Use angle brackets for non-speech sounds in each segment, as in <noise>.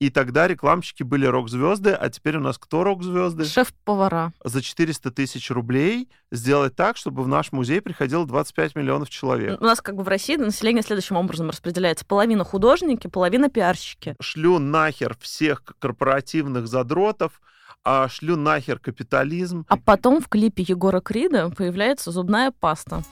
И тогда рекламщики были рок-звезды, а теперь у нас кто рок-звезды? Шеф-повара. За 400 тысяч рублей сделать так, чтобы в наш музей приходило 25 миллионов человек. У нас как бы в России население следующим образом распределяется. Половина художники, половина пиарщики. Шлю нахер всех корпоративных задротов, а шлю нахер капитализм. А потом в клипе Егора Крида появляется зубная паста.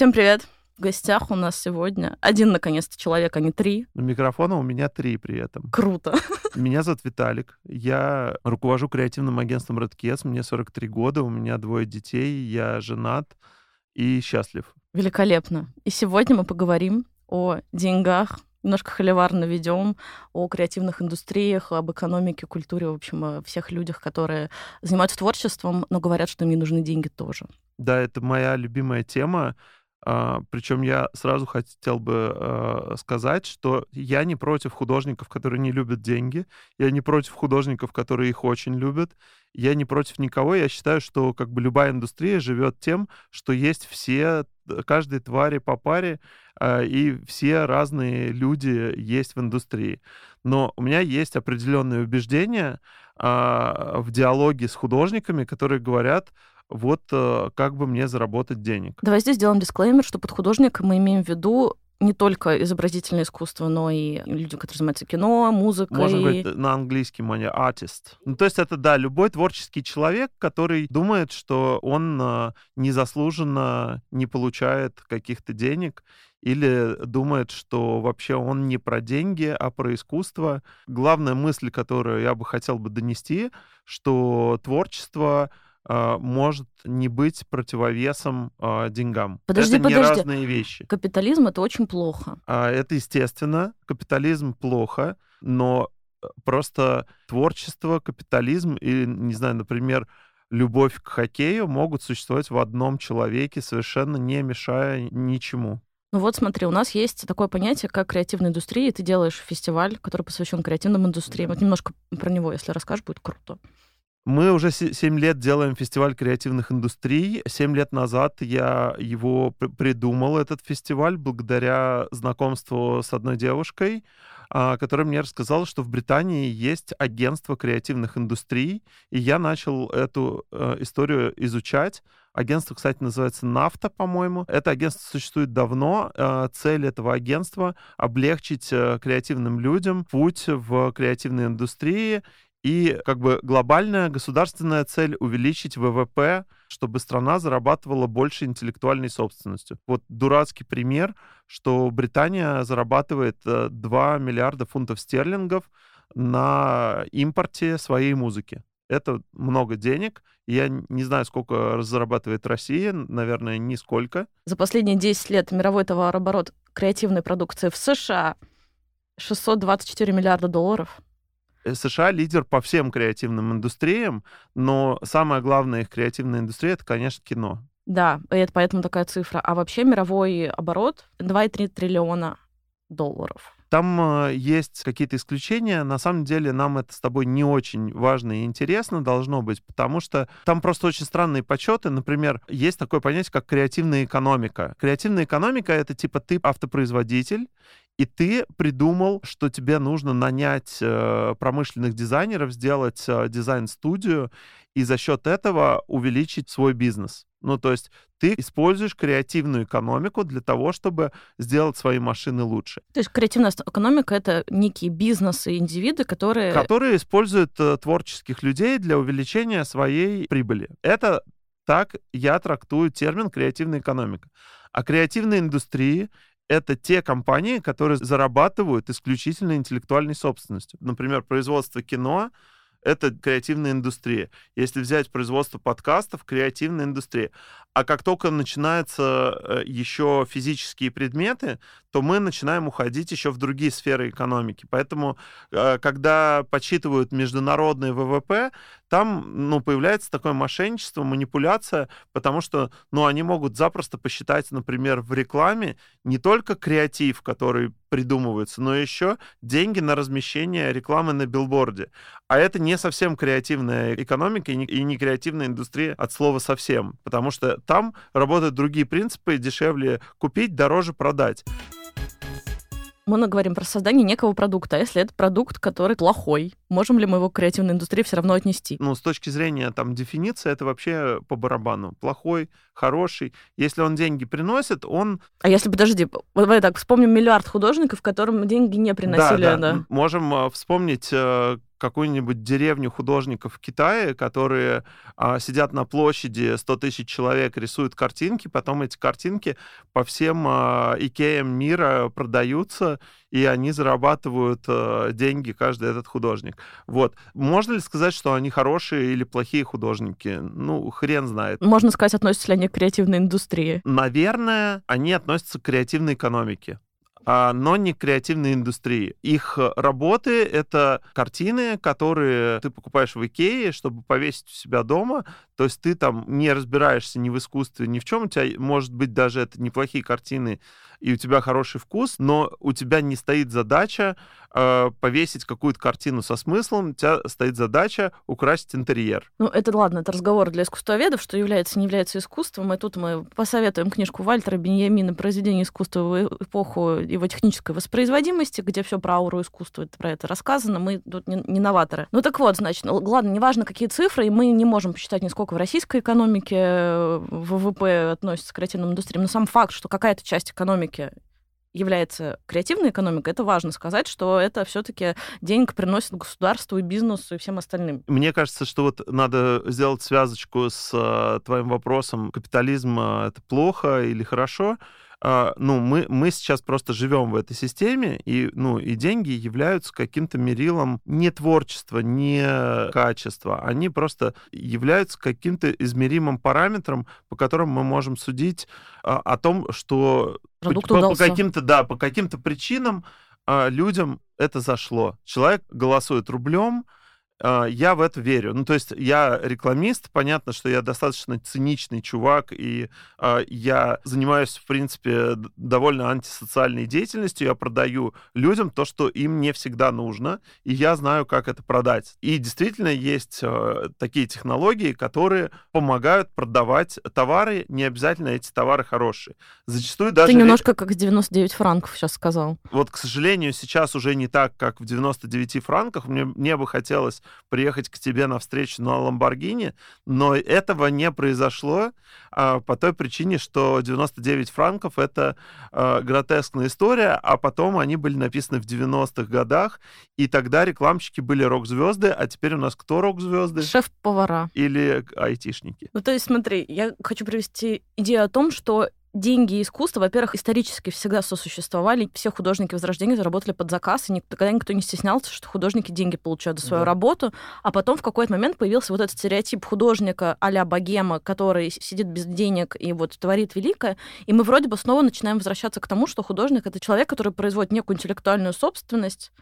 Всем привет! В гостях у нас сегодня один, наконец-то, человек, а не три. Микрофона у меня три при этом. Круто. <laughs> Меня зовут Виталик. Я руковожу креативным агентством Red Kids. Мне 43 года, у меня двое детей, я женат и счастлив. Великолепно. И сегодня мы поговорим о деньгах, немножко холиварно ведем о креативных индустриях, об экономике, культуре, в общем, о всех людях, которые занимаются творчеством, но говорят, что им не нужны деньги тоже. Да, это моя любимая тема. А, Причем я сразу хотел бы а, сказать, что я не против художников, которые не любят деньги, я не против художников, которые их очень любят, я не против никого. Я считаю, что как бы любая индустрия живет тем, что есть все, каждой твари по паре, а, и все разные люди есть в индустрии. Но у меня есть определенные убеждения в диалоге с художниками, которые говорят, вот э, как бы мне заработать денег. Давай здесь сделаем дисклеймер, что под художником мы имеем в виду не только изобразительное искусство, но и люди, которые занимаются кино, музыкой. Можно говорить на английском, а не artist. Ну, то есть это, да, любой творческий человек, который думает, что он э, незаслуженно не получает каких-то денег, или думает, что вообще он не про деньги, а про искусство. Главная мысль, которую я бы хотел бы донести, что творчество может не быть противовесом э, деньгам. Подожди, это подожди. не разные вещи. Капитализм это очень плохо. А, это естественно, капитализм плохо, но э, просто творчество, капитализм или, не знаю, например, любовь к хоккею могут существовать в одном человеке, совершенно не мешая ничему. Ну вот смотри, у нас есть такое понятие, как креативная индустрия, и ты делаешь фестиваль, который посвящен креативным индустриям. Вот немножко про него, если расскажешь, будет круто. Мы уже 7 лет делаем фестиваль креативных индустрий. 7 лет назад я его придумал, этот фестиваль, благодаря знакомству с одной девушкой, а, которая мне рассказала, что в Британии есть агентство креативных индустрий, и я начал эту э, историю изучать. Агентство, кстати, называется «Нафта», по-моему. Это агентство существует давно. Э, цель этого агентства — облегчить э, креативным людям путь в креативной индустрии и как бы глобальная государственная цель увеличить ВВП, чтобы страна зарабатывала больше интеллектуальной собственностью. Вот дурацкий пример, что Британия зарабатывает 2 э, миллиарда фунтов стерлингов на импорте своей музыки. Это много денег. Я не знаю, сколько зарабатывает Россия, наверное, нисколько. За последние 10 лет мировой товарооборот креативной продукции в США 624 миллиарда долларов. Э, США лидер по всем креативным индустриям, но самая главная их креативная индустрия — это, конечно, кино. Да, и это поэтому такая цифра. А вообще мировой оборот 2,3 триллиона долларов. Там э, есть какие-то исключения. На самом деле нам это с тобой не очень важно и интересно должно быть, потому что там просто очень странные подсчеты. Например, есть такое понятие, как креативная экономика. Креативная экономика — это типа ты автопроизводитель, и ты придумал, что тебе нужно нанять э, промышленных дизайнеров, сделать э, дизайн-студию и за счет этого увеличить свой бизнес. Ну, то есть ты используешь креативную экономику для того, чтобы сделать свои машины лучше. То есть креативная экономика — это некие бизнесы, индивиды, которые... Которые используют э, творческих людей для увеличения своей прибыли. Это так я трактую термин креативная экономика. А креативные индустрии это те компании, которые зарабатывают исключительно интеллектуальной собственностью. Например, производство кино — это креативная индустрия. Если взять производство подкастов, креативная индустрия. А как только начинаются э, еще физические предметы, то мы начинаем уходить еще в другие сферы экономики. Поэтому, э, когда подсчитывают международный ВВП, там, ну, появляется такое мошенничество, манипуляция, потому что, ну, они могут запросто посчитать, например, в рекламе не только креатив, который придумывается, но еще деньги на размещение рекламы на билборде. А это не совсем креативная экономика и не, и не креативная индустрия от слова совсем, потому что там работают другие принципы, дешевле купить, дороже продать мы говорим про создание некого продукта. А если это продукт, который плохой, можем ли мы его к креативной индустрии все равно отнести? Ну, с точки зрения там дефиниции, это вообще по барабану. Плохой, хороший. Если он деньги приносит, он... А если, подожди, давай так, вспомним миллиард художников, которым деньги не приносили. Да, да. да. Можем а, вспомнить э, какую-нибудь деревню художников в Китае, которые а, сидят на площади, 100 тысяч человек рисуют картинки, потом эти картинки по всем а, икеям мира продаются, и они зарабатывают а, деньги, каждый этот художник. Вот. Можно ли сказать, что они хорошие или плохие художники? Ну, хрен знает. Можно сказать, относятся ли они к креативной индустрии? Наверное, они относятся к креативной экономике. А, но не креативной индустрии. Их работы — это картины, которые ты покупаешь в Икее, чтобы повесить у себя дома. То есть ты там не разбираешься ни в искусстве, ни в чем. У тебя, может быть, даже это неплохие картины, и у тебя хороший вкус, но у тебя не стоит задача э, повесить какую-то картину со смыслом, у тебя стоит задача украсить интерьер. Ну, это ладно, это разговор для искусствоведов, что является, не является искусством, и тут мы посоветуем книжку Вальтера Беньямина «Произведение искусства в эпоху его технической воспроизводимости», где все про ауру искусства, про это рассказано, мы тут не, не новаторы. Ну так вот, значит, ладно, неважно, какие цифры, и мы не можем посчитать, нисколько в российской экономике э, ВВП относится к креативным индустриям, но сам факт, что какая-то часть экономики является креативной экономикой, это важно сказать, что это все-таки денег приносит государству и бизнесу и всем остальным. Мне кажется, что вот надо сделать связочку с э, твоим вопросом, капитализм э, это плохо или хорошо. А, ну, мы, мы сейчас просто живем в этой системе, и, ну, и деньги являются каким-то мерилом не творчества, не качества. Они просто являются каким-то измеримым параметром, по которому мы можем судить а, о том, что по, по каким-то, да, по каким-то причинам а, людям это зашло. Человек голосует рублем, я в это верю. Ну, то есть я рекламист, понятно, что я достаточно циничный чувак, и э, я занимаюсь, в принципе, довольно антисоциальной деятельностью, я продаю людям то, что им не всегда нужно, и я знаю, как это продать. И действительно есть э, такие технологии, которые помогают продавать товары, не обязательно эти товары хорошие. Зачастую даже... Ты немножко как 99 франков сейчас сказал. Вот, к сожалению, сейчас уже не так, как в 99 франках. Мне, мне бы хотелось приехать к тебе на встречу на Ламборгини, но этого не произошло а, по той причине, что 99 франков — это а, гротескная история, а потом они были написаны в 90-х годах, и тогда рекламщики были рок-звезды, а теперь у нас кто рок-звезды? Шеф-повара. Или айтишники. Ну, то есть, смотри, я хочу привести идею о том, что деньги и искусство, во-первых, исторически всегда сосуществовали. Все художники Возрождения заработали под заказ, и никогда никто не стеснялся, что художники деньги получают за свою да. работу. А потом в какой-то момент появился вот этот стереотип художника а-ля богема, который сидит без денег и вот творит великое. И мы вроде бы снова начинаем возвращаться к тому, что художник — это человек, который производит некую интеллектуальную собственность,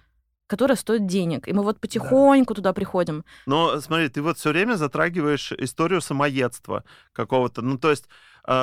которая стоит денег. И мы вот потихоньку да. туда приходим. Но смотри, ты вот все время затрагиваешь историю самоедства какого-то. Ну, то есть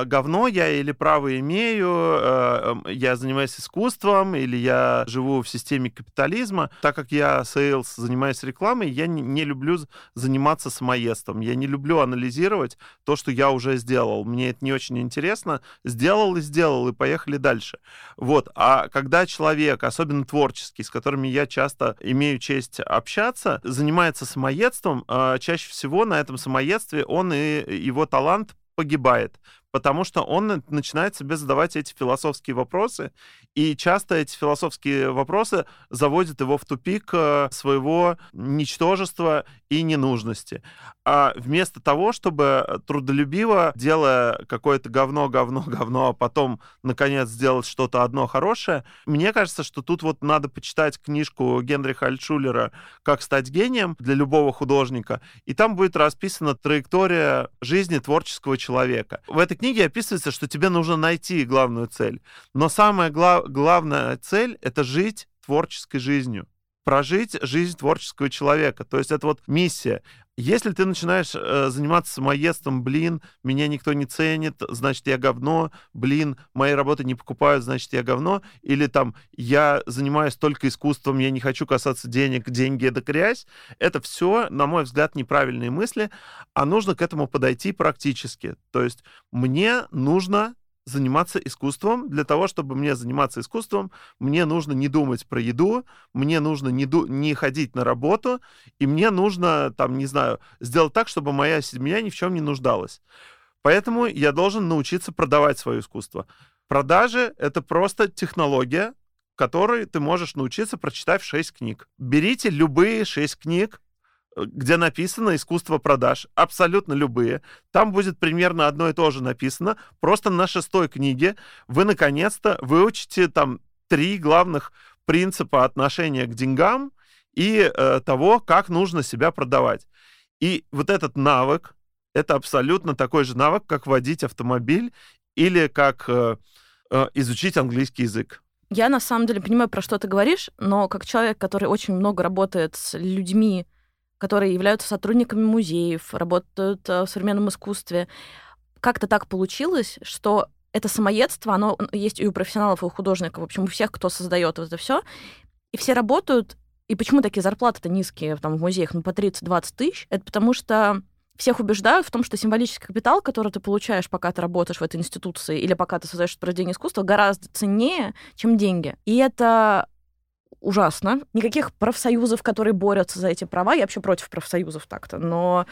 говно я или право имею, э, эм, я занимаюсь искусством, или я живу в системе капитализма. Так как я sales, занимаюсь рекламой, я не, не люблю заниматься самоедством. Я не люблю анализировать то, что я уже сделал. Мне это не очень интересно. Сделал и сделал, и поехали дальше. Вот. А когда человек, особенно творческий, с которыми я часто имею честь общаться, занимается самоедством, э, чаще всего на этом самоедстве он и его талант погибает, потому что он начинает себе задавать эти философские вопросы, и часто эти философские вопросы заводят его в тупик э, своего ничтожества и ненужности. А вместо того, чтобы трудолюбиво, делая какое-то говно, говно, <laughs> говно, а потом, наконец, сделать что-то одно хорошее, мне кажется, что тут вот надо почитать книжку Генриха Альтшулера «Как стать гением» для любого художника, и там будет расписана траектория жизни творческого человека. В этой книге описывается, что тебе нужно найти главную цель. Но самая гла- главная цель — это жить творческой жизнью. Прожить жизнь творческого человека. То есть это вот миссия. Если ты начинаешь э, заниматься самоедством, блин, меня никто не ценит, значит, я говно, блин, мои работы не покупают, значит, я говно, или там, я занимаюсь только искусством, я не хочу касаться денег, деньги — это грязь, это все, на мой взгляд, неправильные мысли, а нужно к этому подойти практически. То есть мне нужно заниматься искусством. Для того, чтобы мне заниматься искусством, мне нужно не думать про еду, мне нужно не, ду- не ходить на работу, и мне нужно, там, не знаю, сделать так, чтобы моя семья ни в чем не нуждалась. Поэтому я должен научиться продавать свое искусство. Продажи — это просто технология, которой ты можешь научиться, прочитав 6 книг. Берите любые 6 книг, где написано «Искусство продаж», абсолютно любые. Там будет примерно одно и то же написано. Просто на шестой книге вы, наконец-то, выучите там три главных принципа отношения к деньгам и э, того, как нужно себя продавать. И вот этот навык, это абсолютно такой же навык, как водить автомобиль или как э, э, изучить английский язык. Я на самом деле понимаю, про что ты говоришь, но как человек, который очень много работает с людьми, которые являются сотрудниками музеев, работают э, в современном искусстве. Как-то так получилось, что это самоедство, оно есть и у профессионалов, и у художников, в общем, у всех, кто создает вот это все. И все работают, и почему такие зарплаты-то низкие там, в музеях, ну, по 30-20 тысяч? Это потому что всех убеждают в том, что символический капитал, который ты получаешь, пока ты работаешь в этой институции или пока ты создаешь произведение искусства, гораздо ценнее, чем деньги. И это ужасно. Никаких профсоюзов, которые борются за эти права. Я вообще против профсоюзов так-то. Но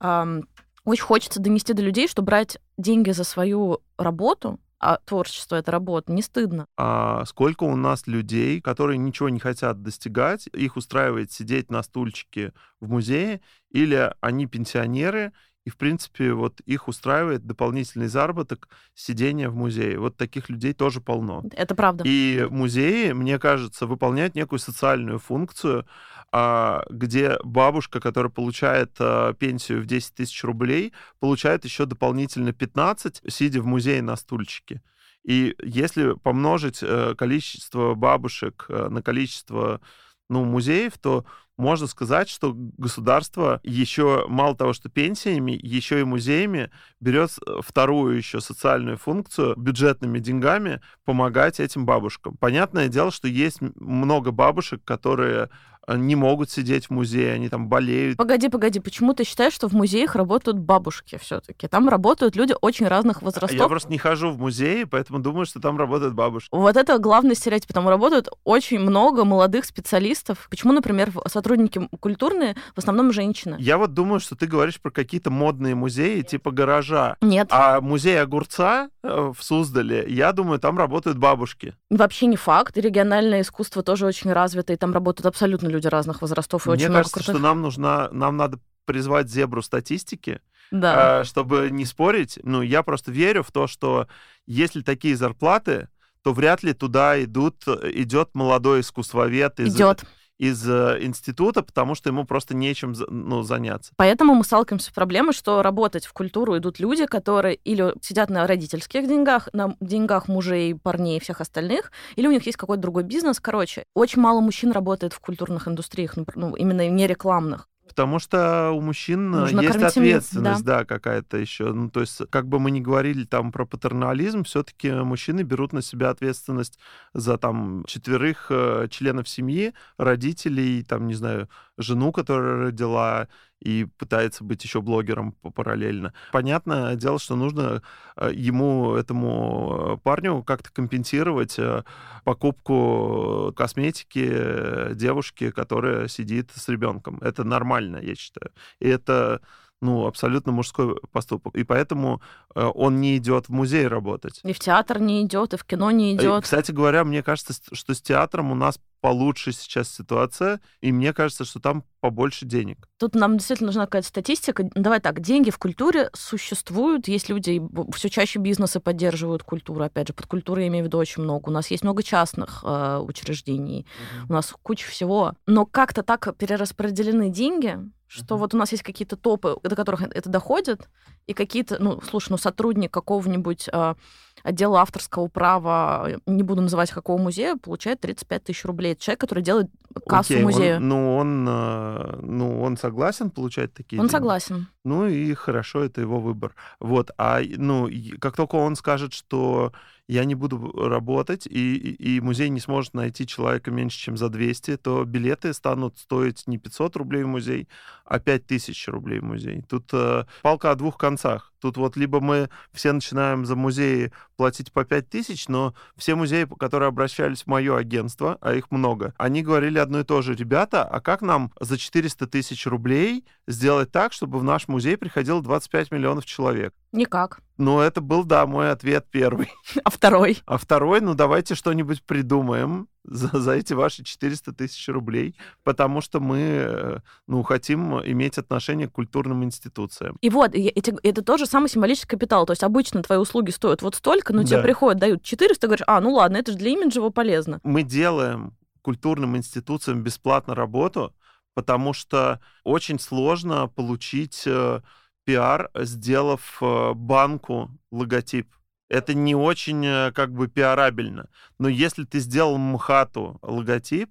эм, очень хочется донести до людей, что брать деньги за свою работу а творчество — это работа, не стыдно. А сколько у нас людей, которые ничего не хотят достигать, их устраивает сидеть на стульчике в музее, или они пенсионеры, и, в принципе, вот их устраивает дополнительный заработок сидения в музее. Вот таких людей тоже полно. Это правда. И музеи, мне кажется, выполняют некую социальную функцию, а, где бабушка, которая получает а, пенсию в 10 тысяч рублей, получает еще дополнительно 15, сидя в музее на стульчике. И если помножить э, количество бабушек э, на количество ну, музеев, то можно сказать, что государство еще мало того, что пенсиями, еще и музеями берет вторую еще социальную функцию бюджетными деньгами помогать этим бабушкам. Понятное дело, что есть много бабушек, которые не могут сидеть в музее, они там болеют. Погоди, погоди, почему ты считаешь, что в музеях работают бабушки все-таки? Там работают люди очень разных возрастов. Я просто не хожу в музеи, поэтому думаю, что там работают бабушки. Вот это главный стереотип. Там работают очень много молодых специалистов. Почему, например, сотрудники культурные в основном женщины? Я вот думаю, что ты говоришь про какие-то модные музеи типа гаража. Нет. А музей огурца э, в Суздале, я думаю, там работают бабушки. Вообще не факт. Региональное искусство тоже очень развито, и там работают абсолютно люди разных возрастов. И Мне очень кажется, много что нам нужна, нам надо призвать зебру статистики, да. э, чтобы не спорить. Ну, я просто верю в то, что если такие зарплаты, то вряд ли туда идут, идет молодой искусствовед из, Идет из э, института, потому что ему просто нечем ну, заняться. Поэтому мы сталкиваемся с проблемой, что работать в культуру идут люди, которые или сидят на родительских деньгах, на деньгах мужей, парней и всех остальных, или у них есть какой-то другой бизнес. Короче, очень мало мужчин работает в культурных индустриях, ну, именно не рекламных. Потому что у мужчин э, Нужно есть ответственность, да, да какая-то еще. Ну, то есть, как бы мы ни говорили там про патернализм, все-таки мужчины берут на себя ответственность за там четверых э, членов семьи, родителей, там, не знаю, жену, которая родила, и пытается быть еще блогером параллельно. Понятное дело, что нужно э, ему, этому парню, как-то компенсировать э, покупку косметики девушки, которая сидит с ребенком. Это нормально, я считаю. И это ну, абсолютно мужской поступок. И поэтому э, он не идет в музей работать. И в театр не идет, и в кино не идет. Кстати говоря, мне кажется, что с театром у нас получше сейчас ситуация, и мне кажется, что там побольше денег. Тут нам действительно нужна какая-то статистика. Давай так, деньги в культуре существуют, есть люди, все чаще бизнесы поддерживают культуру, опять же, под культурой я имею в виду очень много. У нас есть много частных э, учреждений, угу. у нас куча всего. Но как-то так перераспределены деньги, что mm-hmm. вот у нас есть какие-то топы, до которых это доходит, и какие-то, ну, слушай, ну, сотрудник какого-нибудь э, отдела авторского права, не буду называть какого музея, получает 35 тысяч рублей. Это человек, который делает кассу Окей, музея. Он, ну, он, э, ну, он согласен получать такие Он деньги? согласен. Ну и хорошо, это его выбор. Вот, а ну, как только он скажет, что я не буду работать, и, и музей не сможет найти человека меньше, чем за 200, то билеты станут стоить не 500 рублей в музей, а 5000 рублей в музей. Тут э, палка о двух концах. Тут вот либо мы все начинаем за музеи платить по 5 тысяч, но все музеи, которые обращались в мое агентство, а их много, они говорили одно и то же. Ребята, а как нам за 400 тысяч рублей сделать так, чтобы в наш музей приходило 25 миллионов человек? Никак. Ну, это был, да, мой ответ первый. <laughs> А второй? А второй, ну, давайте что-нибудь придумаем за, за эти ваши 400 тысяч рублей, потому что мы, э, ну, хотим иметь отношение к культурным институциям. И вот, эти, это тоже самый символический капитал. То есть обычно твои услуги стоят вот столько, но да. тебе приходят, дают 400, ты говоришь, а, ну ладно, это же для имиджево полезно. Мы делаем культурным институциям бесплатно работу, потому что очень сложно получить э, пиар, сделав э, банку логотип. Это не очень э, как бы пиарабельно. Но если ты сделал МХАТу логотип,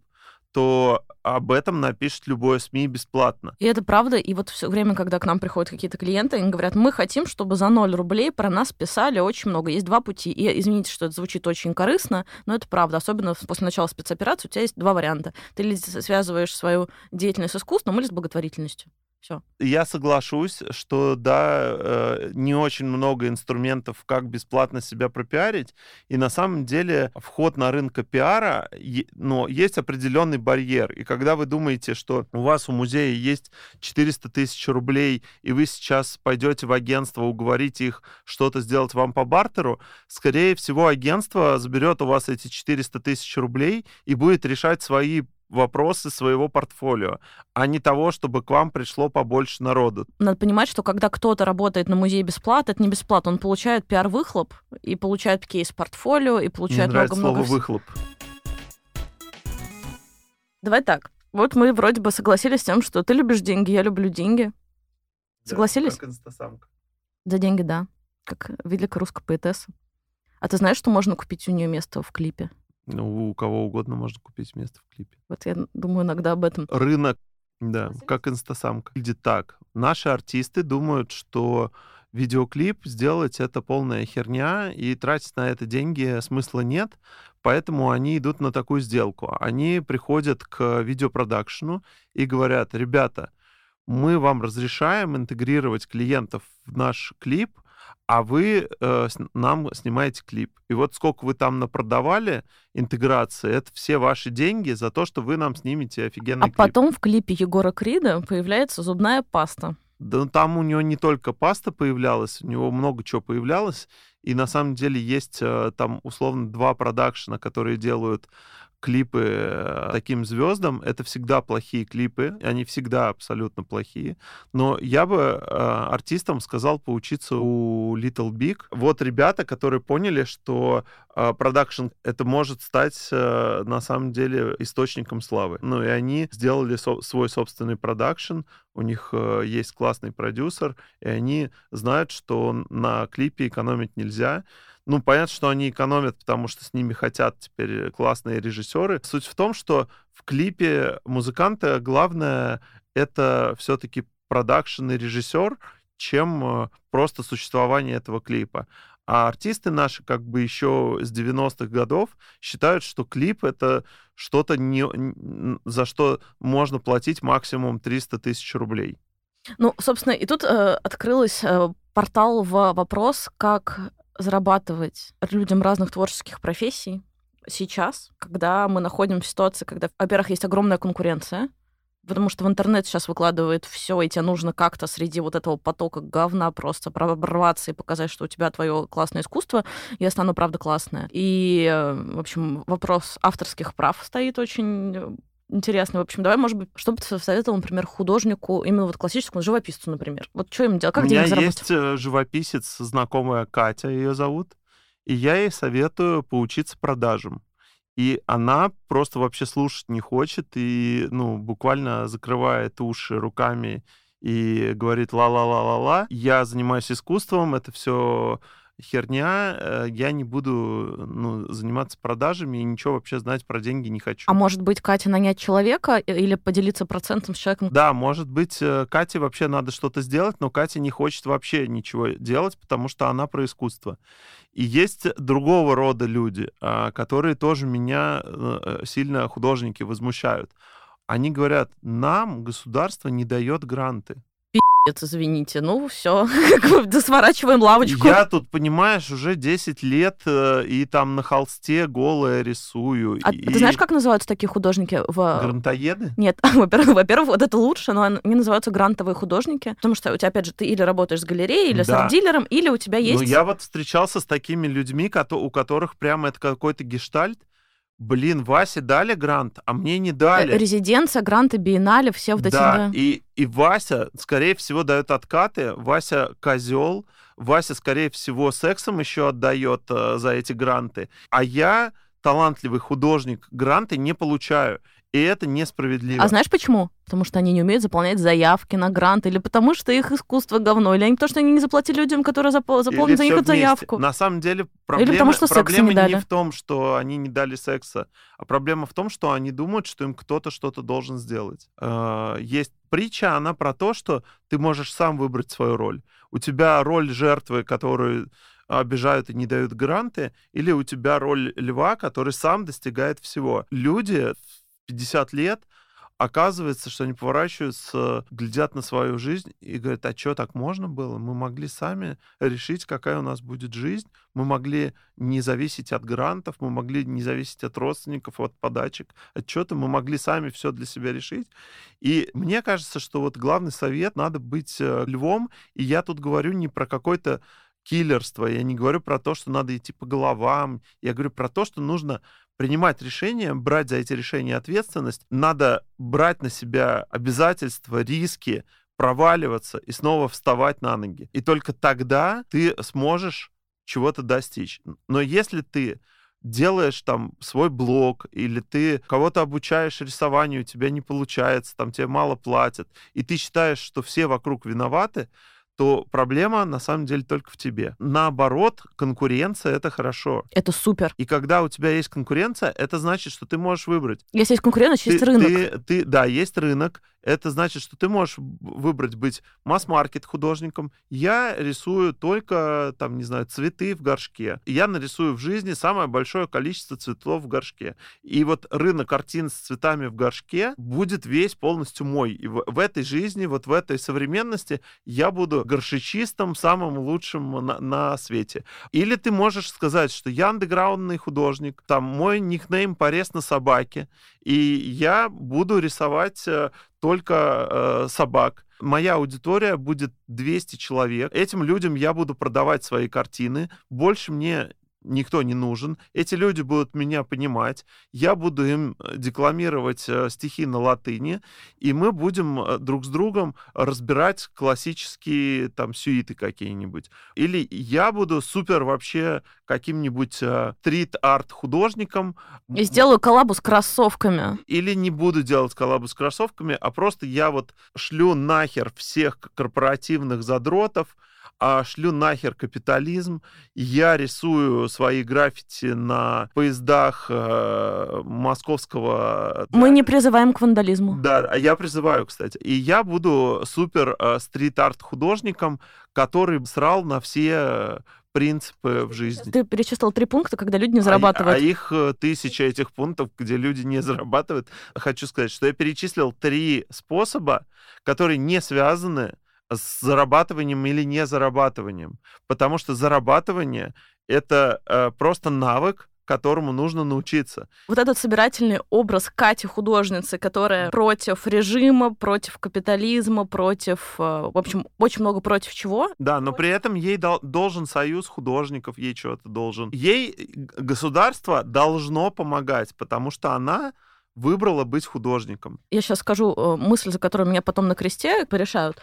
то об этом напишет любое СМИ бесплатно. И это правда. И вот все время, когда к нам приходят какие-то клиенты, они говорят, мы хотим, чтобы за 0 рублей про нас писали очень много. Есть два пути. И извините, что это звучит очень корыстно, но это правда. Особенно после начала спецоперации у тебя есть два варианта. Ты или связываешь свою деятельность с искусством или с благотворительностью. Все. Я соглашусь, что да, э, не очень много инструментов, как бесплатно себя пропиарить. И на самом деле вход на рынок пиара, но есть определенный барьер. И когда вы думаете, что у вас у музея есть 400 тысяч рублей, и вы сейчас пойдете в агентство, уговорите их что-то сделать вам по бартеру, скорее всего, агентство заберет у вас эти 400 тысяч рублей и будет решать свои вопросы своего портфолио, а не того, чтобы к вам пришло побольше народу. Надо понимать, что когда кто-то работает на музее бесплатно, это не бесплатно, он получает пиар-выхлоп и получает кейс-портфолио, и получает много-много... слово «выхлоп». Давай так. Вот мы вроде бы согласились с тем, что ты любишь деньги, я люблю деньги. Согласились? Да, как инстасамка. За деньги, да. Как великая русская поэтесса. А ты знаешь, что можно купить у нее место в клипе? Ну, у кого угодно можно купить место в клипе. Вот я думаю иногда об этом. Рынок, да, как инстасамка. Видит так. Наши артисты думают, что видеоклип сделать это полная херня, и тратить на это деньги смысла нет, поэтому они идут на такую сделку. Они приходят к видеопродакшену и говорят, ребята, мы вам разрешаем интегрировать клиентов в наш клип, а вы э, нам снимаете клип. И вот сколько вы там напродавали интеграции, это все ваши деньги за то, что вы нам снимете офигенный а клип. А потом в клипе Егора Крида появляется зубная паста. Да там у него не только паста появлялась, у него много чего появлялось. И на самом деле есть э, там условно два продакшена, которые делают клипы э, таким звездам, это всегда плохие клипы, они всегда абсолютно плохие. Но я бы э, артистам сказал поучиться у Little Big. Вот ребята, которые поняли, что э, продакшн это может стать э, на самом деле источником славы. Ну и они сделали со- свой собственный продакшн, у них э, есть классный продюсер, и они знают, что на клипе экономить нельзя. Ну, понятно, что они экономят, потому что с ними хотят теперь классные режиссеры. Суть в том, что в клипе музыканта главное это все-таки продакшн и режиссер, чем э, просто существование этого клипа. А артисты наши, как бы еще с 90-х годов, считают, что клип это что-то, не, за что можно платить максимум 300 тысяч рублей. Ну, собственно, и тут э, открылась э, портал в вопрос, как зарабатывать людям разных творческих профессий сейчас, когда мы находимся в ситуации, когда, во-первых, есть огромная конкуренция, потому что в интернет сейчас выкладывает все, и тебе нужно как-то среди вот этого потока говна просто прорваться и показать, что у тебя твое классное искусство, если оно правда классное. И, э, в общем, вопрос авторских прав стоит очень интересно. В общем, давай, может быть, что бы ты советовал, например, художнику, именно вот классическому живописцу, например? Вот что им делать? Как У меня есть э, живописец, знакомая Катя ее зовут, и я ей советую поучиться продажам. И она просто вообще слушать не хочет и, ну, буквально закрывает уши руками и говорит ла-ла-ла-ла-ла. Я занимаюсь искусством, это все херня, э, я не буду ну, заниматься продажами и ничего вообще знать про деньги не хочу. А может быть, Катя нанять человека или поделиться процентом с человеком? Да, может быть, э, Кате вообще надо что-то сделать, но Катя не хочет вообще ничего делать, потому что она про искусство. И есть другого рода люди, а, которые тоже меня э, сильно художники возмущают. Они говорят, нам государство не дает гранты извините. Ну, все, <laughs> сворачиваем лавочку. Я тут, понимаешь, уже 10 лет э, и там на холсте голое рисую. А и... ты знаешь, как называются такие художники? В... Грантоеды? Нет, <laughs> во-первых, во-первых, вот это лучше, но они называются грантовые художники, потому что у тебя, опять же, ты или работаешь с галереей, или да. с арт-дилером, или у тебя есть... Ну, я вот встречался с такими людьми, у которых прямо это какой-то гештальт, блин, Васе дали грант, а мне не дали. Резиденция, гранты, биеннале, все вот эти... Да. И, и Вася, скорее всего, дает откаты. Вася козел. Вася, скорее всего, сексом еще отдает э, за эти гранты. А я талантливый художник, гранты не получаю. И это несправедливо. А знаешь почему? Потому что они не умеют заполнять заявки на грант, или потому что их искусство говно, или потому что они не заплатили людям, которые запол- заполнят за них эту заявку. На самом деле проблема, или потому, что проблема не, не в том, что они не дали секса, а проблема в том, что они думают, что им кто-то что-то должен сделать. Э, есть притча, она про то, что ты можешь сам выбрать свою роль. У тебя роль жертвы, которую обижают и не дают гранты, или у тебя роль льва, который сам достигает всего. Люди 50 лет, оказывается, что они поворачиваются, глядят на свою жизнь и говорят, а что, так можно было? Мы могли сами решить, какая у нас будет жизнь. Мы могли не зависеть от грантов, мы могли не зависеть от родственников, от подачек, от чего-то. Мы могли сами все для себя решить. И мне кажется, что вот главный совет — надо быть э, львом. И я тут говорю не про какой-то киллерство, я не говорю про то, что надо идти по головам, я говорю про то, что нужно принимать решения, брать за эти решения ответственность, надо брать на себя обязательства, риски, проваливаться и снова вставать на ноги. И только тогда ты сможешь чего-то достичь. Но если ты делаешь там свой блог, или ты кого-то обучаешь рисованию, у тебя не получается, там тебе мало платят, и ты считаешь, что все вокруг виноваты, то проблема на самом деле только в тебе. Наоборот, конкуренция это хорошо. Это супер. И когда у тебя есть конкуренция, это значит, что ты можешь выбрать. Если есть конкуренция, есть рынок. Ты, ты, да, есть рынок, это значит, что ты можешь выбрать быть масс-маркет художником. Я рисую только, там, не знаю, цветы в горшке. Я нарисую в жизни самое большое количество цветов в горшке. И вот рынок картин с цветами в горшке будет весь полностью мой. И в, в этой жизни, вот в этой современности я буду горшечистом самым лучшим на, на свете. Или ты можешь сказать, что я андеграундный художник, там мой никнейм порез на собаке, и я буду рисовать э, только э, собак. Моя аудитория будет 200 человек. Этим людям я буду продавать свои картины. Больше мне никто не нужен. Эти люди будут меня понимать. Я буду им э, декламировать э, стихи на латыни, и мы будем э, друг с другом разбирать классические там сюиты какие-нибудь. Или я буду супер вообще каким-нибудь стрит-арт художником. И сделаю коллабу с кроссовками. Или не буду делать коллабу с кроссовками, а просто я вот шлю нахер всех корпоративных задротов, а шлю нахер капитализм, я рисую свои граффити на поездах э, московского... Мы да, не призываем к вандализму. Да, а я призываю, кстати. И я буду супер э, стрит-арт художником, который срал на все принципы в жизни. Ты перечислил три пункта, когда люди не зарабатывают. А, а их э, тысяча этих пунктов, где люди не зарабатывают. Хочу сказать, что я перечислил три способа, которые не связаны с зарабатыванием или не зарабатыванием. Потому что зарабатывание — это э, просто навык, которому нужно научиться. Вот этот собирательный образ Кати художницы, которая против режима, против капитализма, против, э, в общем, очень много против чего. Да, но при этом ей дол- должен союз художников, ей что-то должен. Ей государство должно помогать, потому что она выбрала быть художником. Я сейчас скажу э, мысль, за которую меня потом на кресте порешают.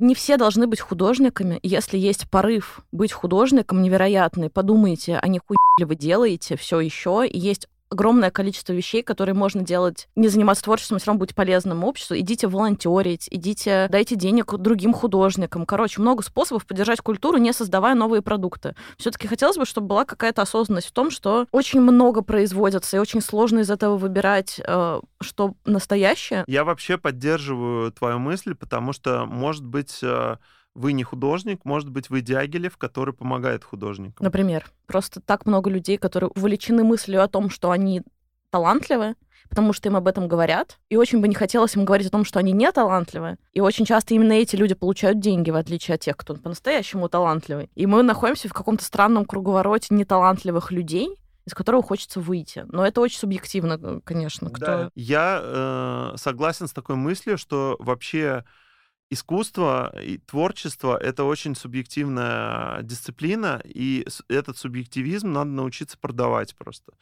Не все должны быть художниками. Если есть порыв быть художником невероятный, подумайте, а не хуй ли вы делаете все еще. И есть огромное количество вещей, которые можно делать, не заниматься творчеством, все равно быть полезным обществу. Идите волонтерить, идите, дайте денег другим художникам. Короче, много способов поддержать культуру, не создавая новые продукты. Все-таки хотелось бы, чтобы была какая-то осознанность в том, что очень много производится, и очень сложно из этого выбирать, э, что настоящее. Я вообще поддерживаю твою мысль, потому что, может быть, э, вы не художник, может быть, вы Дягилев, который помогает художникам. Например, просто так много людей, которые увлечены мыслью о том, что они талантливы, потому что им об этом говорят. И очень бы не хотелось им говорить о том, что они не талантливы. И очень часто именно эти люди получают деньги, в отличие от тех, кто по-настоящему талантливый. И мы находимся в каком-то странном круговороте неталантливых людей, из которого хочется выйти. Но это очень субъективно, э, конечно. Кто... Да. Я э, согласен с такой мыслью, что вообще искусство и творчество — это очень субъективная дисциплина, и этот субъективизм надо научиться продавать просто.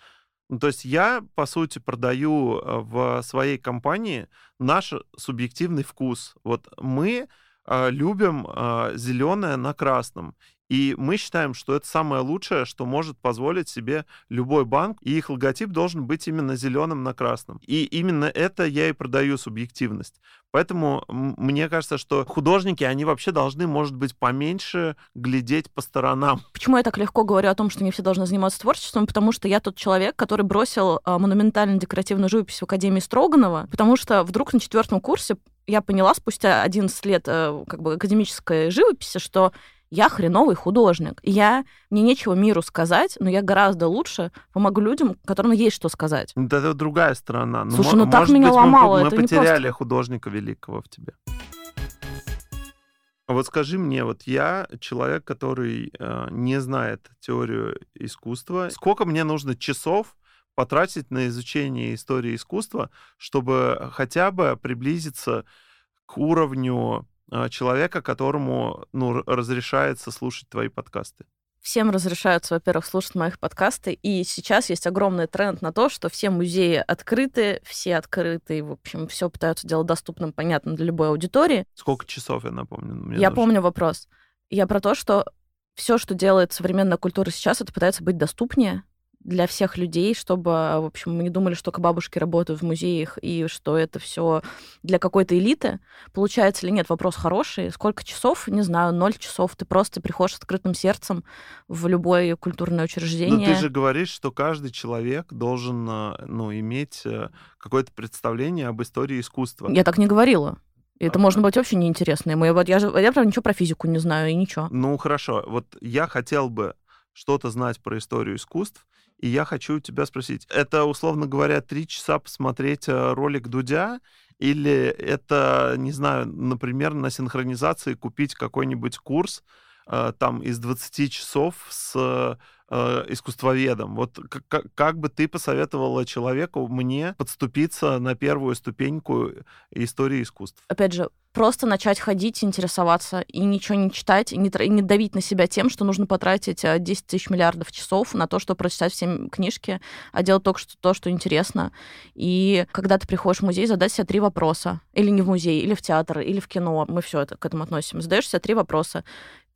Ну, то есть я, по сути, продаю э, в своей компании наш субъективный вкус. Вот мы э, любим зеленое на красном. И мы считаем, что это самое лучшее, что может позволить себе любой банк, и их логотип должен быть именно зеленым на красном. И именно это я и продаю субъективность. Поэтому мне кажется, что художники, они вообще должны, может быть, поменьше глядеть по сторонам. Почему я так легко говорю о том, что не все должны заниматься творчеством? Потому что я тот человек, который бросил а, монументальную декоративную живопись в Академии Строганова, потому что вдруг на четвертом курсе я поняла спустя 11 лет э, как бы академической живописи, что я хреновый художник. Я, мне нечего миру сказать, но я гораздо лучше помогу людям, которым есть что сказать. Это другая сторона. Ну, Слушай, ну, ну так меня быть, ломало. Мы, мы это потеряли просто... художника великого в тебе. Вот скажи мне, вот я человек, который э, не знает теорию искусства. Сколько мне нужно часов потратить на изучение истории искусства, чтобы хотя бы приблизиться к уровню а, человека, которому ну, разрешается слушать твои подкасты? Всем разрешаются, во-первых, слушать моих подкасты. И сейчас есть огромный тренд на то, что все музеи открыты, все открыты, в общем, все пытаются делать доступным, понятным для любой аудитории. Сколько часов, я напомню? Мне я даже... помню вопрос. Я про то, что все, что делает современная культура сейчас, это пытается быть доступнее, для всех людей, чтобы, в общем, мы не думали, что бабушки работают в музеях и что это все для какой-то элиты. Получается или нет? Вопрос хороший. Сколько часов? Не знаю, ноль часов. Ты просто приходишь с открытым сердцем в любое культурное учреждение. Но ты же говоришь, что каждый человек должен э, ну, иметь э, какое-то представление об истории искусства. Я так не говорила. Это а, может быть вообще неинтересно. Мы, вот я, же, я, правда, ничего про физику не знаю и ничего. Ну, хорошо. Вот я хотел бы что-то знать про историю искусств, и я хочу тебя спросить, это, условно говоря, три часа посмотреть э, ролик Дудя, или это, не знаю, например, на синхронизации купить какой-нибудь курс э, там из 20 часов с э, искусствоведом. Вот как, как бы ты посоветовала человеку мне подступиться на первую ступеньку истории искусств? Опять же, просто начать ходить, интересоваться и ничего не читать, и не, и не давить на себя тем, что нужно потратить 10 э, тысяч миллиардов часов на то, чтобы прочитать все книжки, а делать только что, то, что интересно. И когда ты приходишь в музей, задать себе три вопроса. Или не в музей, или в театр, или в кино. Мы все это к этому относим. Задаешь себе три вопроса.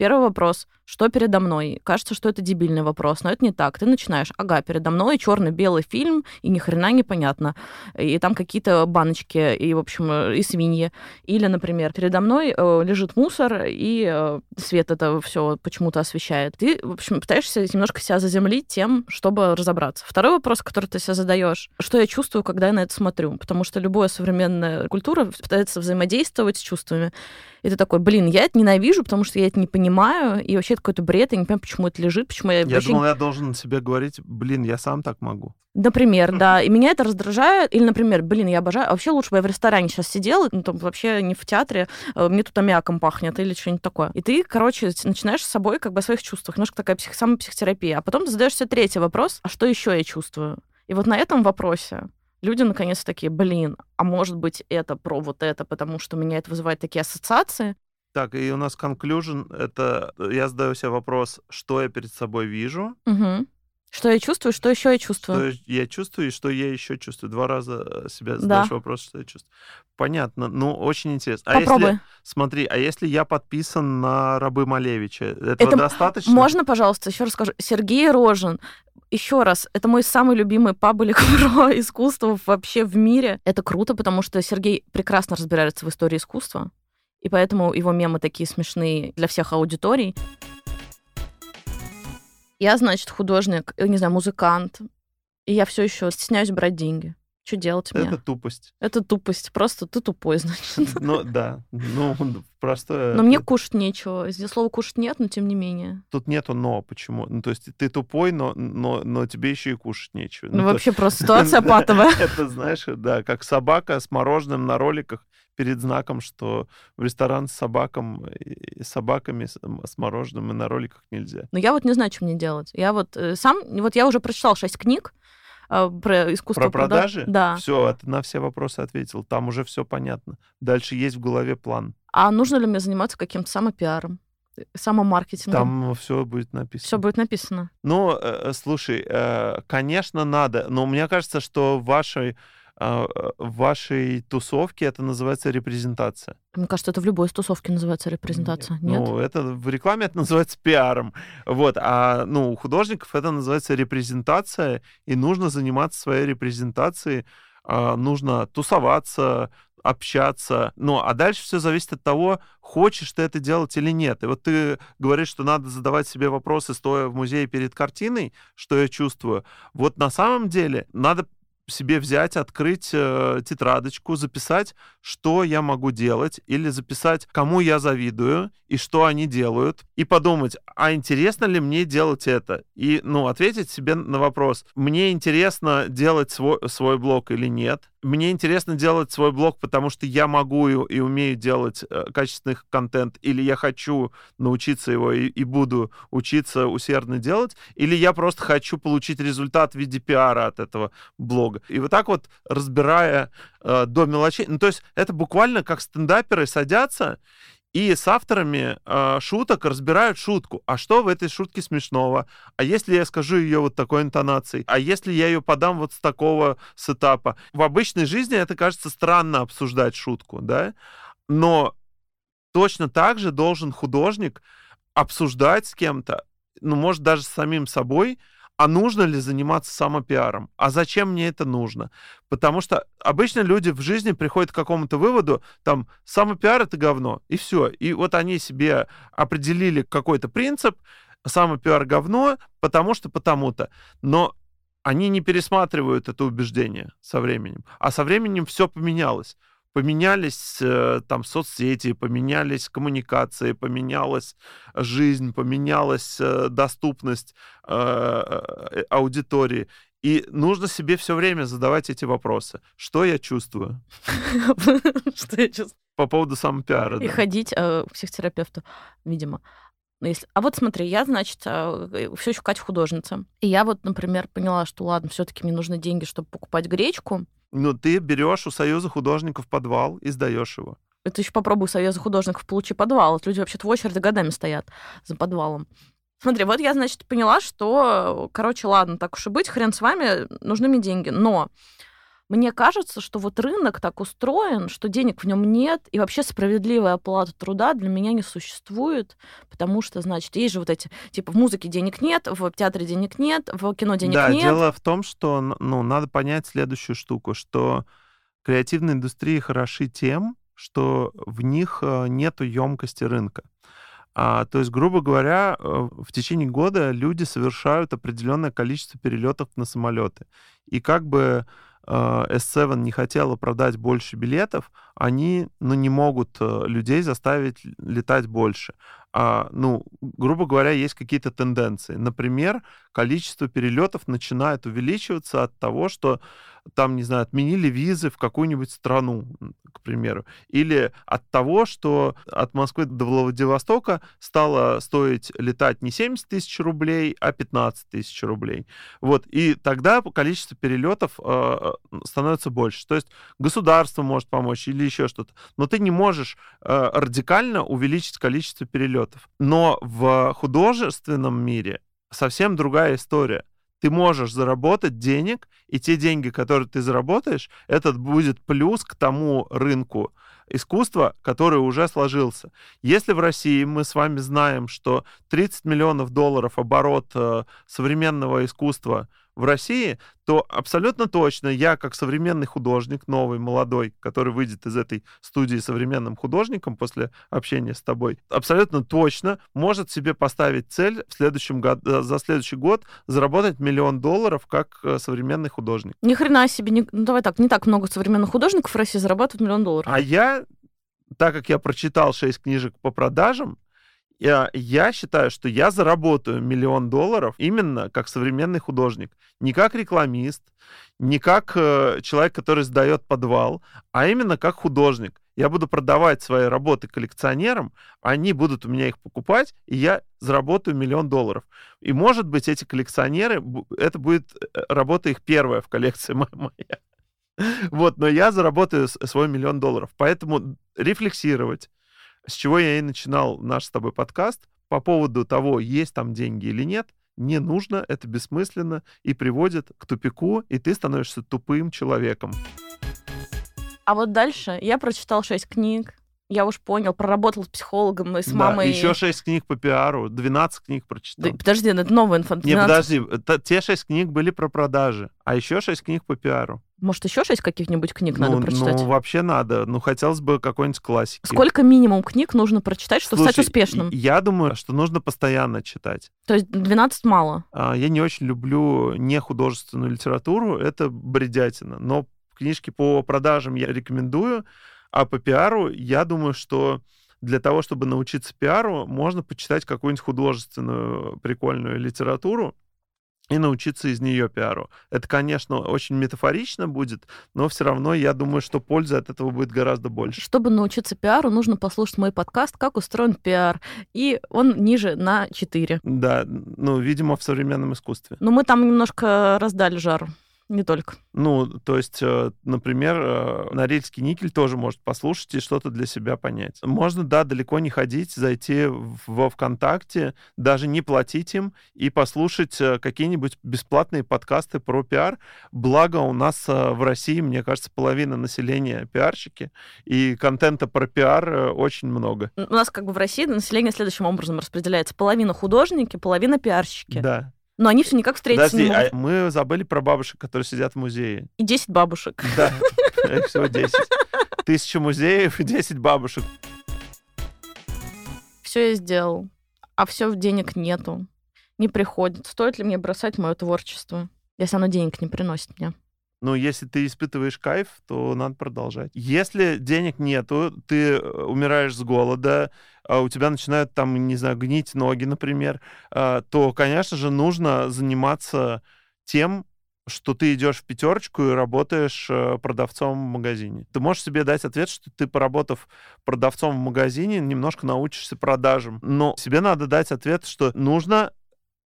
Первый вопрос, что передо мной? Кажется, что это дебильный вопрос, но это не так. Ты начинаешь, ага, передо мной черно-белый фильм, и ни хрена непонятно. И там какие-то баночки, и, в общем, э, и свиньи. Или, например, передо мной э, лежит мусор, и э, свет это все почему-то освещает. Ты, в общем, пытаешься немножко себя заземлить тем, чтобы разобраться. Второй вопрос, который ты себе задаешь, что я чувствую, когда я на это смотрю? Потому что любая современная культура пытается взаимодействовать с чувствами. И ты такой, блин, я это ненавижу, потому что я это не понимаю, и вообще это какой-то бред, я не понимаю, почему это лежит, почему я... Я вообще... думал, я должен себе говорить, блин, я сам так могу. Например, <laughs> да. И меня это раздражает. Или, например, блин, я обожаю... А вообще лучше бы я в ресторане сейчас сидела, ну, там вообще не в театре, э, мне тут аммиаком пахнет или что-нибудь такое. И ты, короче, начинаешь с собой как бы о своих чувствах. Немножко такая псих... самопсихотерапия. А потом ты задаешь себе третий вопрос, а что еще я чувствую? И вот на этом вопросе люди наконец такие, блин, а может быть это про вот это, потому что меня это вызывает такие ассоциации. Так, и у нас conclusion — это я задаю себе вопрос, что я перед собой вижу, угу. Что я чувствую, что еще я чувствую? Что я чувствую и что я еще чувствую. Два раза себя задаешь да. вопрос, что я чувствую. Понятно. Ну, очень интересно. А Попробуй. если, смотри, а если я подписан на рабы Малевича, этого это достаточно? Можно, пожалуйста, еще раз скажу. Сергей Рожин. Еще раз, это мой самый любимый паблик про <laughs> искусство вообще в мире. Это круто, потому что Сергей прекрасно разбирается в истории искусства, и поэтому его мемы такие смешные для всех аудиторий. Я, значит, художник, э, не знаю, музыкант, и я все еще стесняюсь брать деньги. Что делать мне? Это тупость. Это тупость. Просто ты тупой, <laughs> значит. Ну, да. Ну, просто... Но мне кушать нечего. Здесь слова кушать нет, но тем не менее. Тут нету но. Почему? Ну, то есть ты тупой, но, но, но тебе еще и кушать нечего. Ну, ну вообще <laughs> просто ситуация патовая. <laughs> Это, знаешь, да, как собака с мороженым на роликах перед знаком, что в ресторан с собаком, с собаками, с мороженым и на роликах нельзя. Но я вот не знаю, что мне делать. Я вот э, сам, вот я уже прочитал шесть книг, про искусство про продажи. Да. Все, ты на все вопросы ответил. Там уже все понятно. Дальше есть в голове план. А нужно ли мне заниматься каким-то самопиаром? самомаркетингом. Там все будет написано. Все будет написано. Ну, э, слушай, э, конечно, надо, но мне кажется, что в вашей а, в вашей тусовке это называется репрезентация. Мне кажется, это в любой тусовке называется репрезентация. Нет? Ну, это в рекламе это <laughs> называется пиаром. Вот. А ну, у художников это называется репрезентация, и нужно заниматься своей репрезентацией, а, нужно тусоваться, общаться. Ну, а дальше все зависит от того, хочешь ты это делать или нет. И вот ты говоришь, что надо задавать себе вопросы, стоя в музее перед картиной, что я чувствую. Вот на самом деле надо себе взять, открыть э, тетрадочку, записать, что я могу делать, или записать, кому я завидую и что они делают, и подумать, а интересно ли мне делать это? И, ну, ответить себе на вопрос, мне интересно делать свой, свой блог или нет? Мне интересно делать свой блог, потому что я могу и, умею делать э, качественный контент, или я хочу научиться его и, и буду учиться усердно делать, или я просто хочу получить результат в виде пиара от этого блога. И вот так вот, разбирая э, до мелочей, ну, то есть это буквально как стендаперы садятся и с авторами э, шуток разбирают шутку. А что в этой шутке смешного? А если я скажу ее вот такой интонацией? А если я ее подам вот с такого сетапа? В обычной жизни это кажется странно обсуждать шутку, да? Но точно так же должен художник обсуждать с кем-то, ну, может, даже с самим собой, а нужно ли заниматься самопиаром? А зачем мне это нужно? Потому что обычно люди в жизни приходят к какому-то выводу, там, самопиар — это говно, и все. И вот они себе определили какой-то принцип, самопиар — говно, потому что потому-то. Но они не пересматривают это убеждение со временем. А со временем все поменялось поменялись э, там соцсети, поменялись коммуникации, поменялась жизнь, поменялась э, доступность э, аудитории. И нужно себе все время задавать эти вопросы. Что я чувствую? <laughs> Что я чувствую? По поводу самопиара. И ходить к психотерапевту, видимо. Ну, если... А вот смотри, я, значит, все еще Катя художница. И я вот, например, поняла, что ладно, все-таки мне нужны деньги, чтобы покупать гречку. Ну, ты берешь у Союза художников подвал и сдаешь его. Это еще попробуй Союза художников получи подвал. Люди вообще-то в очереди годами стоят за подвалом. Смотри, вот я, значит, поняла, что, короче, ладно, так уж и быть, хрен с вами, нужны мне деньги. Но мне кажется, что вот рынок так устроен, что денег в нем нет, и вообще справедливая оплата труда для меня не существует, потому что, значит, есть же вот эти, типа, в музыке денег нет, в театре денег нет, в кино денег да, нет. Да, дело в том, что, ну, надо понять следующую штуку, что креативные индустрии хороши тем, что в них э, нет емкости рынка. А, то есть, грубо говоря, э, в течение года люди совершают определенное количество перелетов на самолеты. И как бы S7 не хотела продать больше билетов, они ну, не могут э, людей заставить летать больше. А, ну, грубо говоря, есть какие-то тенденции. Например, количество перелетов начинает увеличиваться от того, что там, не знаю, отменили визы в какую-нибудь страну, к примеру, или от того, что от Москвы до Владивостока стало стоить летать не 70 тысяч рублей, а 15 тысяч рублей. Вот, и тогда количество перелетов э, становится больше. То есть государство может помочь или еще что-то, но ты не можешь э, радикально увеличить количество перелетов. Но в художественном мире совсем другая история ты можешь заработать денег, и те деньги, которые ты заработаешь, этот будет плюс к тому рынку искусства, который уже сложился. Если в России мы с вами знаем, что 30 миллионов долларов оборот э, современного искусства – в России, то абсолютно точно я, как современный художник, новый, молодой, который выйдет из этой студии современным художником после общения с тобой, абсолютно точно может себе поставить цель в следующем году, э, за следующий год заработать миллион долларов как э, современный художник. Ни хрена себе, не, ну давай так, не так много современных художников в России зарабатывают миллион долларов. А я, так как я прочитал шесть книжек по продажам, я, я считаю, что я заработаю миллион долларов именно как современный художник. Не как рекламист, не как э, человек, который сдает подвал, а именно как художник. Я буду продавать свои работы коллекционерам, они будут у меня их покупать, и я заработаю миллион долларов. И, может быть, эти коллекционеры, это будет э, работа их первая в коллекции <laughs> моя. Вот, но я заработаю свой миллион долларов. Поэтому рефлексировать, с чего я и начинал наш с тобой подкаст, по поводу того, есть там деньги или нет, не нужно, это бессмысленно и приводит к тупику, и ты становишься тупым человеком. А вот дальше я прочитал шесть книг, я уж понял, проработал с психологом и с да, мамой. еще шесть книг по пиару, 12 книг прочитал. Да, подожди, это новая информация. Не, подожди, те шесть книг были про продажи, а еще шесть книг по пиару. Может, еще шесть каких-нибудь книг ну, надо прочитать? Ну, вообще надо. Ну, хотелось бы какой-нибудь классики. Сколько минимум книг нужно прочитать, чтобы Слушай, стать успешным? Я думаю, что нужно постоянно читать. То есть 12 мало? А, я не очень люблю нехудожественную литературу, это бредятина. Но книжки по продажам я рекомендую, а по пиару я думаю, что для того, чтобы научиться пиару, можно почитать какую-нибудь художественную прикольную литературу, и научиться из нее пиару. Это, конечно, очень метафорично будет, но все равно я думаю, что пользы от этого будет гораздо больше. Чтобы научиться пиару, нужно послушать мой подкаст «Как устроен пиар», и он ниже на 4. Да, ну, видимо, в современном искусстве. Но мы там немножко раздали жару. Не только. Ну, то есть, э, например, э, Норильский никель тоже может послушать и что-то для себя понять. Можно, да, далеко не ходить, зайти во ВКонтакте, даже не платить им и послушать э, какие-нибудь бесплатные подкасты про пиар. Благо у нас в России, мне кажется, половина населения пиарщики, и контента про пиар очень много. У нас как бы в России население следующим образом распределяется. Половина художники, половина пиарщики. Да. Но они все никак встретиться Подожди, не могут. а мы забыли про бабушек, которые сидят в музее. И 10 бабушек. <laughs> Да, всего 10. Тысяча музеев и 10 бабушек. Все я сделал, а все денег нету. Не приходит. Стоит ли мне бросать мое творчество, если оно денег не приносит мне? Ну, если ты испытываешь кайф, то надо продолжать. Если денег нету, ты э, умираешь с голода, а у тебя начинают там, не знаю, гнить ноги, например, а, то, конечно же, нужно заниматься тем, что ты идешь в пятерочку и работаешь э, продавцом в магазине. Ты можешь себе дать ответ, что ты, поработав продавцом в магазине, немножко научишься продажам. Но себе надо дать ответ, что нужно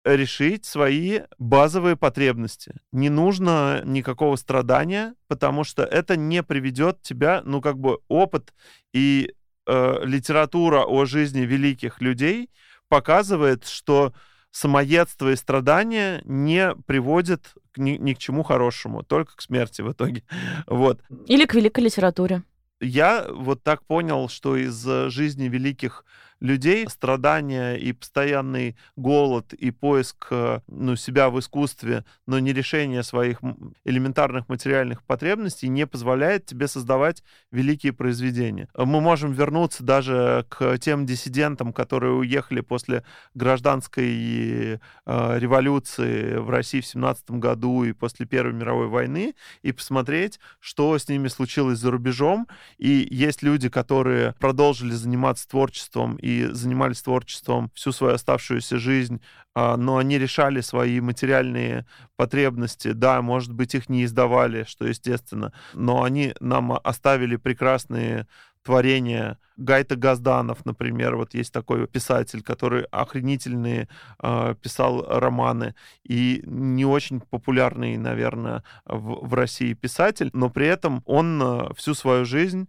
решить свои базовые потребности. Не нужно никакого страдания, потому что это не приведет тебя, ну, как бы опыт и э, литература о жизни великих людей показывает, что самоедство и страдания не приводят ни, ни к чему хорошему, только к смерти в итоге. <laughs> Вот. Или к великой литературе. Я вот так понял, что из жизни великих людей страдания и постоянный голод и поиск э, ну, себя в искусстве, но не решение своих элементарных материальных потребностей не позволяет тебе создавать великие произведения. Мы можем вернуться даже к тем диссидентам, которые уехали после гражданской э, революции в России в 17 году и после Первой мировой войны и посмотреть, что с ними случилось за рубежом. И есть люди, которые продолжили заниматься творчеством и занимались творчеством всю свою оставшуюся жизнь, а, но они решали свои материальные потребности. Да, может быть, их не издавали, что естественно, но они нам оставили прекрасные творения Гайта Газданов, например, вот есть такой писатель, который охренительные э, писал романы и не очень популярный, наверное, в, в России писатель, но при этом он э, всю свою жизнь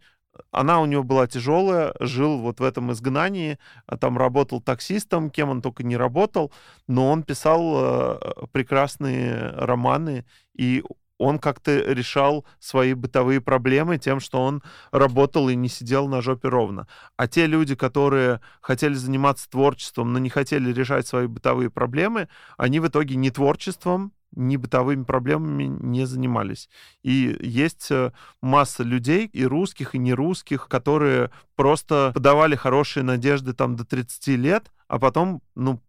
она у него была тяжелая, жил вот в этом изгнании, а там работал таксистом, кем он только не работал, но он писал э, прекрасные романы, и он как-то решал свои бытовые проблемы тем, что он работал и не сидел на жопе ровно. А те люди, которые хотели заниматься творчеством, но не хотели решать свои бытовые проблемы, они в итоге не творчеством, ни бытовыми проблемами не занимались. И есть э, масса людей, и русских, и нерусских, которые просто подавали хорошие надежды там до 30 лет, а потом, ну,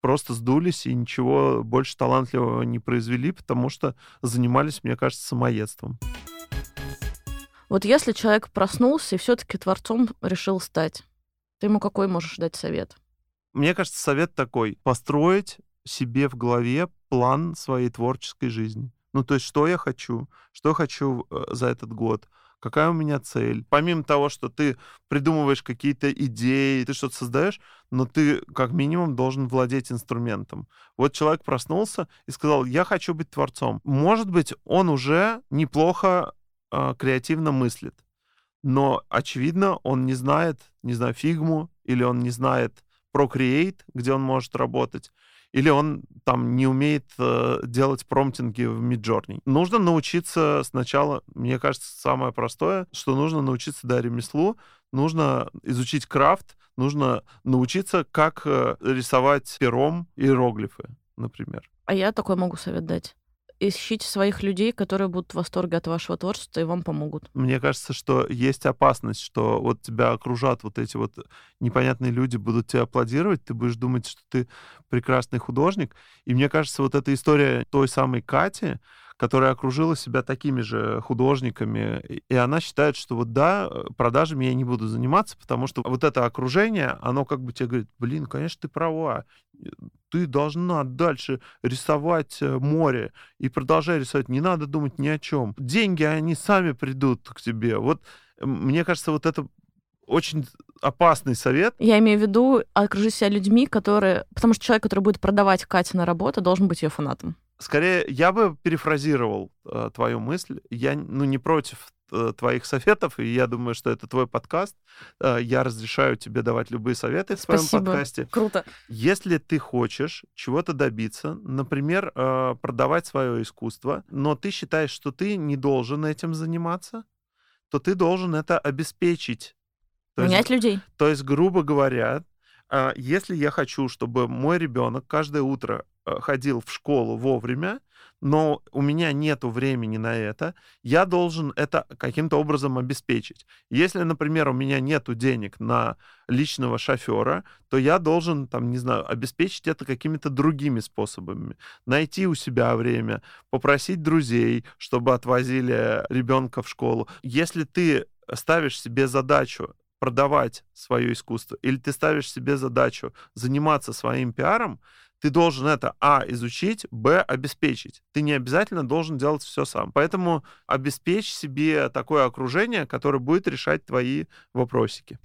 просто сдулись и ничего больше талантливого не произвели, потому что занимались, мне кажется, самоедством. Вот если человек проснулся и все-таки творцом решил стать, ты ему какой можешь дать совет? Мне кажется, совет такой. Построить себе в голове план своей творческой жизни. Ну, то есть, что я хочу, что я хочу э, за этот год, какая у меня цель. Помимо того, что ты придумываешь какие-то идеи, ты что-то создаешь, но ты как минимум должен владеть инструментом. Вот человек проснулся и сказал, я хочу быть творцом. Может быть, он уже неплохо э, креативно мыслит, но, очевидно, он не знает, не знаю, фигму, или он не знает Procreate, где он может работать, или он там не умеет э, делать промптинги в Midjourney. Нужно научиться сначала, мне кажется, самое простое, что нужно научиться, да, ремеслу, нужно изучить крафт, нужно научиться, как э, рисовать пером иероглифы, например. А я такой могу совет дать ищите своих людей, которые будут в восторге от вашего творчества и вам помогут. Мне кажется, что есть опасность, что вот тебя окружат вот эти вот непонятные люди, будут тебя аплодировать, ты будешь думать, что ты прекрасный художник. И мне кажется, вот эта история той самой Кати, которая окружила себя такими же художниками, и она считает, что вот да, продажами я не буду заниматься, потому что вот это окружение, оно как бы тебе говорит, блин, конечно, ты права, ты должна дальше рисовать э, море и продолжай рисовать, не надо думать ни о чем. Деньги, они сами придут к тебе. Вот мне кажется, вот это очень опасный совет. Я имею в виду, окружи себя людьми, которые... Потому что человек, который будет продавать Кате на работу, должен быть ее фанатом. Скорее, я бы перефразировал э, твою мысль. Я ну, не против э, твоих советов, и я думаю, что это твой подкаст. Э, я разрешаю тебе давать любые советы в Спасибо. своем подкасте. Круто. Если ты хочешь чего-то добиться, например, э, продавать свое искусство, но ты считаешь, что ты не должен этим заниматься, то ты должен это обеспечить. То Менять есть, людей. То есть, грубо говоря, если я хочу, чтобы мой ребенок каждое утро Э, ходил в школу вовремя, но у меня нет времени на это, я должен это каким-то образом обеспечить. Если, например, у меня нет денег на личного шофера, то я должен, там, не знаю, обеспечить это какими-то другими способами. Найти у себя время, попросить друзей, чтобы отвозили ребенка в школу. Если ты ставишь себе задачу продавать свое искусство, или ты ставишь себе задачу заниматься своим пиаром, ты должен это, а, изучить, б, обеспечить. Ты не обязательно должен делать все сам. Поэтому обеспечь себе такое окружение, которое будет решать твои вопросики.